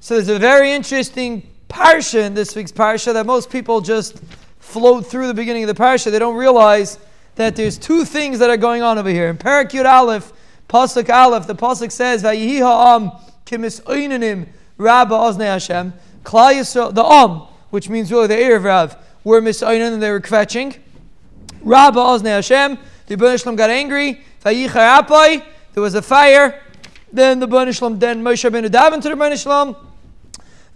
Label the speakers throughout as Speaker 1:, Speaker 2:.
Speaker 1: So there's a very interesting parsha in this week's parsha that most people just float through the beginning of the parsha. They don't realize that there's two things that are going on over here. In Parak Yud Aleph, Pasuk Aleph, the Pasuk says, Vayihi ha'am kimis oinanim rabba ozne Hashem. The Am, which means really the Erev Rav, were misoinan and they were kvetching. Rabba ozne Hashem. The Ibn got angry. Vayicha apai. There was a fire. Then the Ibn then Moshe ben Daven to the Ibn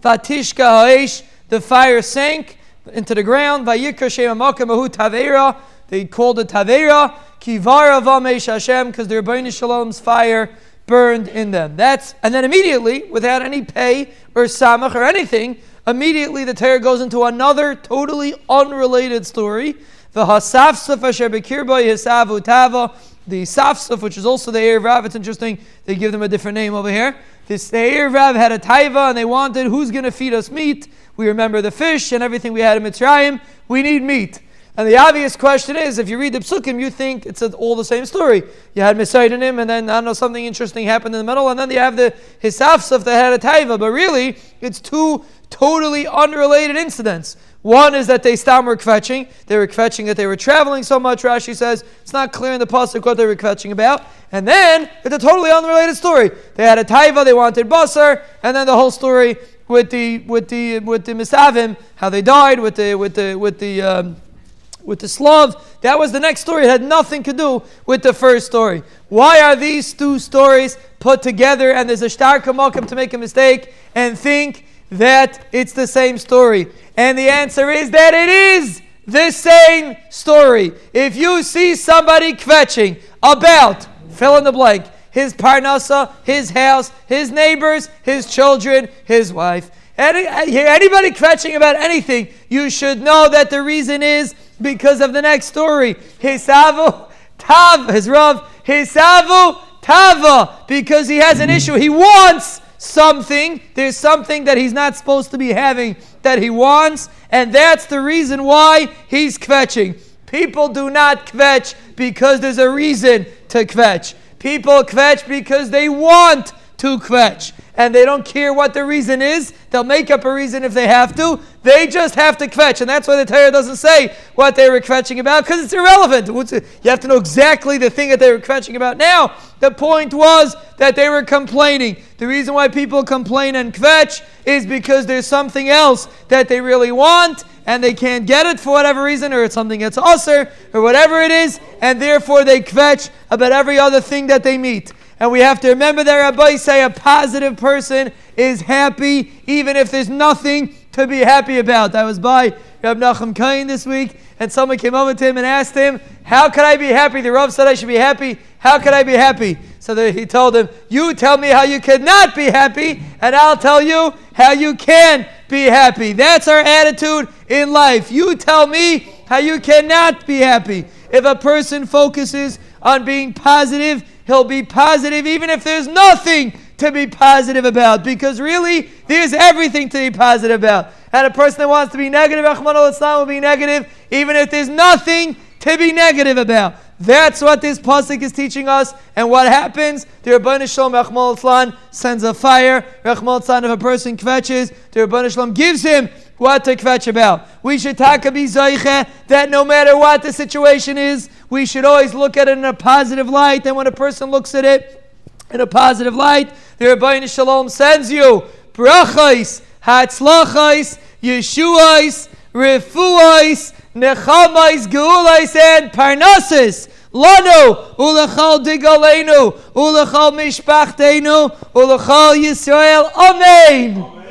Speaker 1: Vatishka ha'esh. The fire sank into the ground. Vayikra shema makam ahu. They called it Tavera, Kivara Vamesh Hashem, because the Ribono Shel Olam's fire burned in them. That's and then immediately, without any pay or samach or anything, immediately the Torah goes into another totally unrelated story. The Hasafsaf Asher Bekirba Tava, the Safsaf, which is also the Erev Rav. It's interesting, they give them a different name over here. This the Erev Rav had a taiva and they wanted who's going to feed us meat. We remember the fish and everything we had in Mitzrayim. We need meat. And the obvious question is, if you read the psukim, you think it's all the same story. You had him, and then I don't know something interesting happened in the middle, and then you have the hisafsaf that had a taiva. But really, it's two totally unrelated incidents. One is that they stopped were kvetching. They were kvetching that they were traveling so much. Rashi says it's not clear in the pasuk what they were kvetching about. And then it's a totally unrelated story. They had a taiva, they wanted basar, and then the whole story with the with the with the misavim, how they died with the with the with the um, with the Slav. That was the next story. It had nothing to do with the first story. Why are these two stories put together and there's a stark welcome to make a mistake and think that it's the same story? And the answer is that it is the same story. If you see somebody kvetching about, fill in the blank, his parnasa, his house, his neighbors, his children, his wife, any, anybody kvetching about anything, you should know that the reason is because of the next story. Hisavu Tav, his Rav, Hisavu Tava, because he has an hmm. issue. He wants something. There's something that he's not supposed to be having that he wants, and that's the reason why he's kvetching. People do not kvetch because there's a reason to kvetch. People kvetch because they want to kvetch and they don't care what the reason is. They'll make up a reason if they have to. They just have to kvetch. And that's why the Torah doesn't say what they were kvetching about, because it's irrelevant. You have to know exactly the thing that they were kvetching about. Now, the point was that they were complaining. The reason why people complain and kvetch is because there's something else that they really want, and they can't get it for whatever reason, or it's something that's assur, or whatever it is, and therefore they kvetch about every other thing that they meet. And we have to remember that Rabbi say a positive person is happy even if there's nothing to be happy about. I was by Rab Nachum Kain this week, and someone came over to him and asked him, How can I be happy? The Rav said I should be happy. How can I be happy? So that he told him, You tell me how you cannot be happy, and I'll tell you how you can be happy. That's our attitude in life. You tell me how you cannot be happy. If a person focuses on being positive, he'll be positive even if there's nothing to be positive about. Because really, there's everything to be positive about. And a person that wants to be negative, Rahman al will be negative even if there's nothing to be negative about. That's what this pasuk is teaching us. And what happens? The Ribono Shel Olam Rachmal sends a fire. Rachmal if a person kvetches, the Ribono Shel Olam gives him what to kvetch about. We should talk about zayche that no matter what the situation is, we should always look at it in a positive light. And when a person looks at it in a positive light, the Ribono Shel Olam sends you brachais, hatzlachais, yeshuais, refuais, nechamais, geulais, and parnassus. Lano, ulachal digalenu, ulachal mishpachtenu, ulachal Yisrael. Amen.